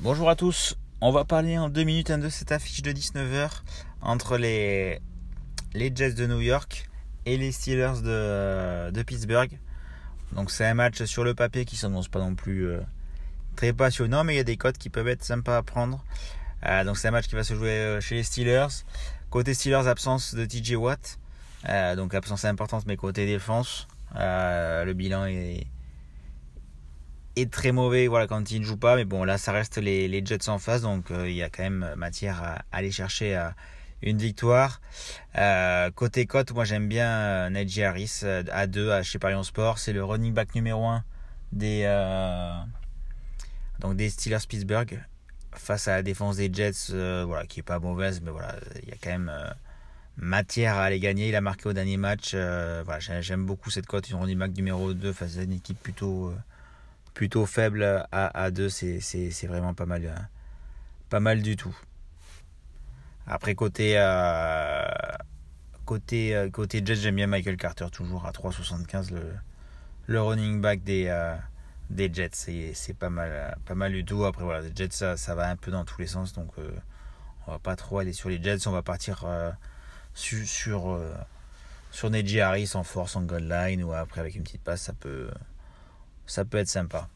Bonjour à tous, on va parler en 2 minutes 1 de cette affiche de 19h entre les, les Jets de New York et les Steelers de, Pittsburgh. Donc c'est un match sur le papier qui s'annonce pas non plus euh, très passionnant, mais il y a des codes qui peuvent être sympas à prendre. Euh, donc c'est un match qui va se jouer euh, chez les Steelers. Côté Steelers, absence de TJ Watt. Donc absence importante, mais côté défense, le bilan est très mauvais voilà, quand il ne joue pas. Mais bon, là, ça reste les, Jets en face. Donc, euh, il y a quand même matière à, aller chercher euh, une victoire. Euh, côté cote, moi, j'aime bien Najee Harris à 2 chez Parion Sport. C'est le running back numéro 1 des, des Steelers Pittsburgh face à la défense des Jets, voilà, qui est pas mauvaise, mais voilà, il y a quand même matière à aller gagner. Il a marqué au dernier match. voilà, j'aime beaucoup cette cote, une running back numéro 2 face à une équipe plutôt plutôt faible à, 2, c'est vraiment pas mal, euh, pas mal du tout. Après, côté, euh, côté, euh, côté Jets, j'aime bien Michael Carter toujours à 3,75 le, le running back des, des Jets. C'est pas mal, pas mal du tout. Après, voilà, les Jets, ça, ça va un peu dans tous les sens. Donc, on va pas trop aller sur les Jets. On va partir sur, sur, sur Neji Harris en force, en goal line ou après avec une petite passe, ça peut, ça peut être sympa.